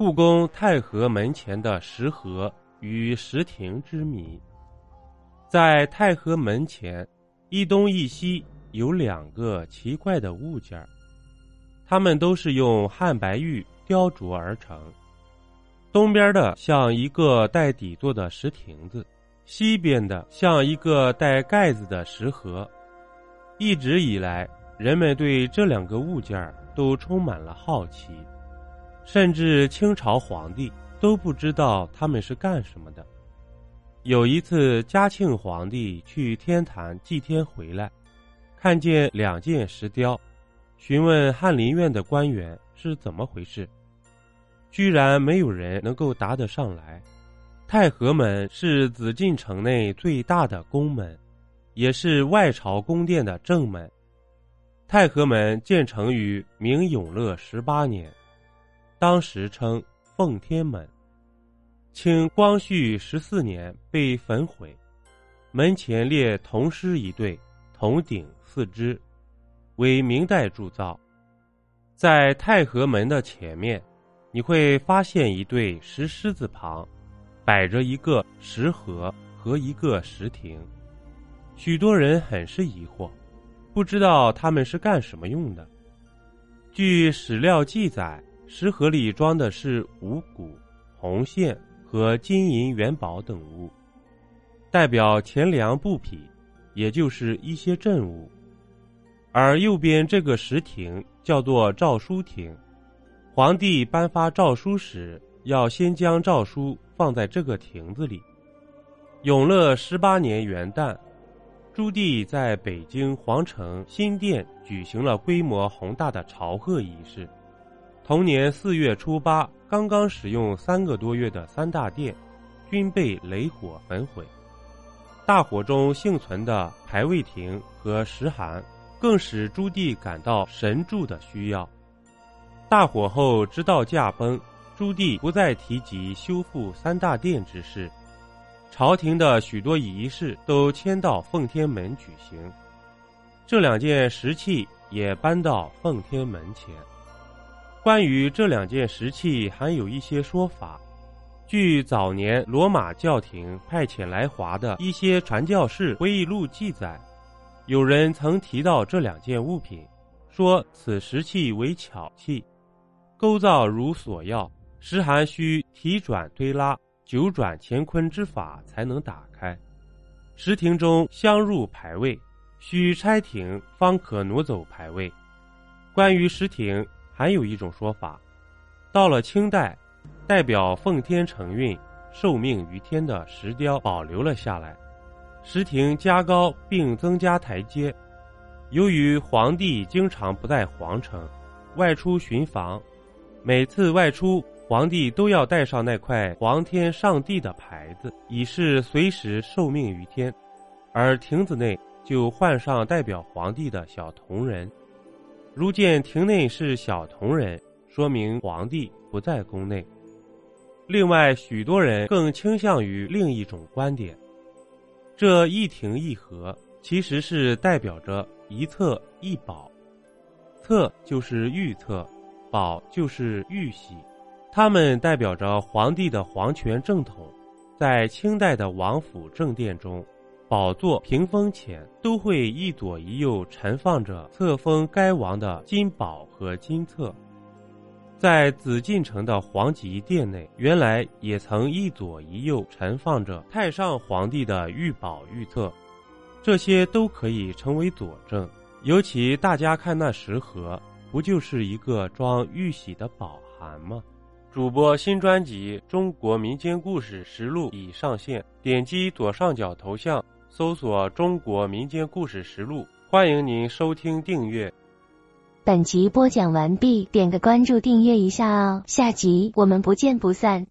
故宫太和门前的石盒与石亭之谜，在太和门前一东一西有两个奇怪的物件它们都是用汉白玉雕琢而成。东边的像一个带底座的石亭子，西边的像一个带盖子的石盒。一直以来，人们对这两个物件都充满了好奇。甚至清朝皇帝都不知道他们是干什么的。有一次，嘉庆皇帝去天坛祭天回来，看见两件石雕，询问翰林院的官员是怎么回事，居然没有人能够答得上来。太和门是紫禁城内最大的宫门，也是外朝宫殿的正门。太和门建成于明永乐十八年。当时称奉天门，清光绪十四年被焚毁，门前列铜狮一对，铜鼎四只，为明代铸造。在太和门的前面，你会发现一对石狮子旁，摆着一个石盒和一个石亭。许多人很是疑惑，不知道他们是干什么用的。据史料记载。石盒里装的是五谷、红线和金银元宝等物，代表钱粮布匹，也就是一些政务。而右边这个石亭叫做诏书亭，皇帝颁发诏书时，要先将诏书放在这个亭子里。永乐十八年元旦，朱棣在北京皇城新殿举行了规模宏大的朝贺仪式。同年四月初八，刚刚使用三个多月的三大殿，均被雷火焚毁。大火中幸存的牌位亭和石函，更使朱棣感到神助的需要。大火后，知道驾崩，朱棣不再提及修复三大殿之事，朝廷的许多仪式都迁到奉天门举行。这两件石器也搬到奉天门前。关于这两件石器，还有一些说法。据早年罗马教廷派遣来华的一些传教士回忆录记载，有人曾提到这两件物品，说此石器为巧器，构造如所要，石函需提转推拉、九转乾坤之法才能打开。石亭中镶入牌位，需拆亭方可挪走牌位。关于石亭。还有一种说法，到了清代，代表奉天承运、受命于天的石雕保留了下来，石亭加高并增加台阶。由于皇帝经常不在皇城，外出巡防，每次外出，皇帝都要带上那块皇天上帝的牌子，以示随时受命于天，而亭子内就换上代表皇帝的小铜人。如见亭内是小铜人，说明皇帝不在宫内。另外，许多人更倾向于另一种观点：这一亭一盒其实是代表着一册一宝，册就是御册，宝就是玉玺，它们代表着皇帝的皇权正统。在清代的王府正殿中。宝座屏风前都会一左一右陈放着册封该王的金宝和金册，在紫禁城的皇极殿内，原来也曾一左一右陈放着太上皇帝的御宝御册，这些都可以成为佐证。尤其大家看那石盒，不就是一个装玉玺的宝函吗？主播新专辑《中国民间故事实录》已上线，点击左上角头像。搜索“中国民间故事实录”，欢迎您收听订阅。本集播讲完毕，点个关注，订阅一下哦，下集我们不见不散。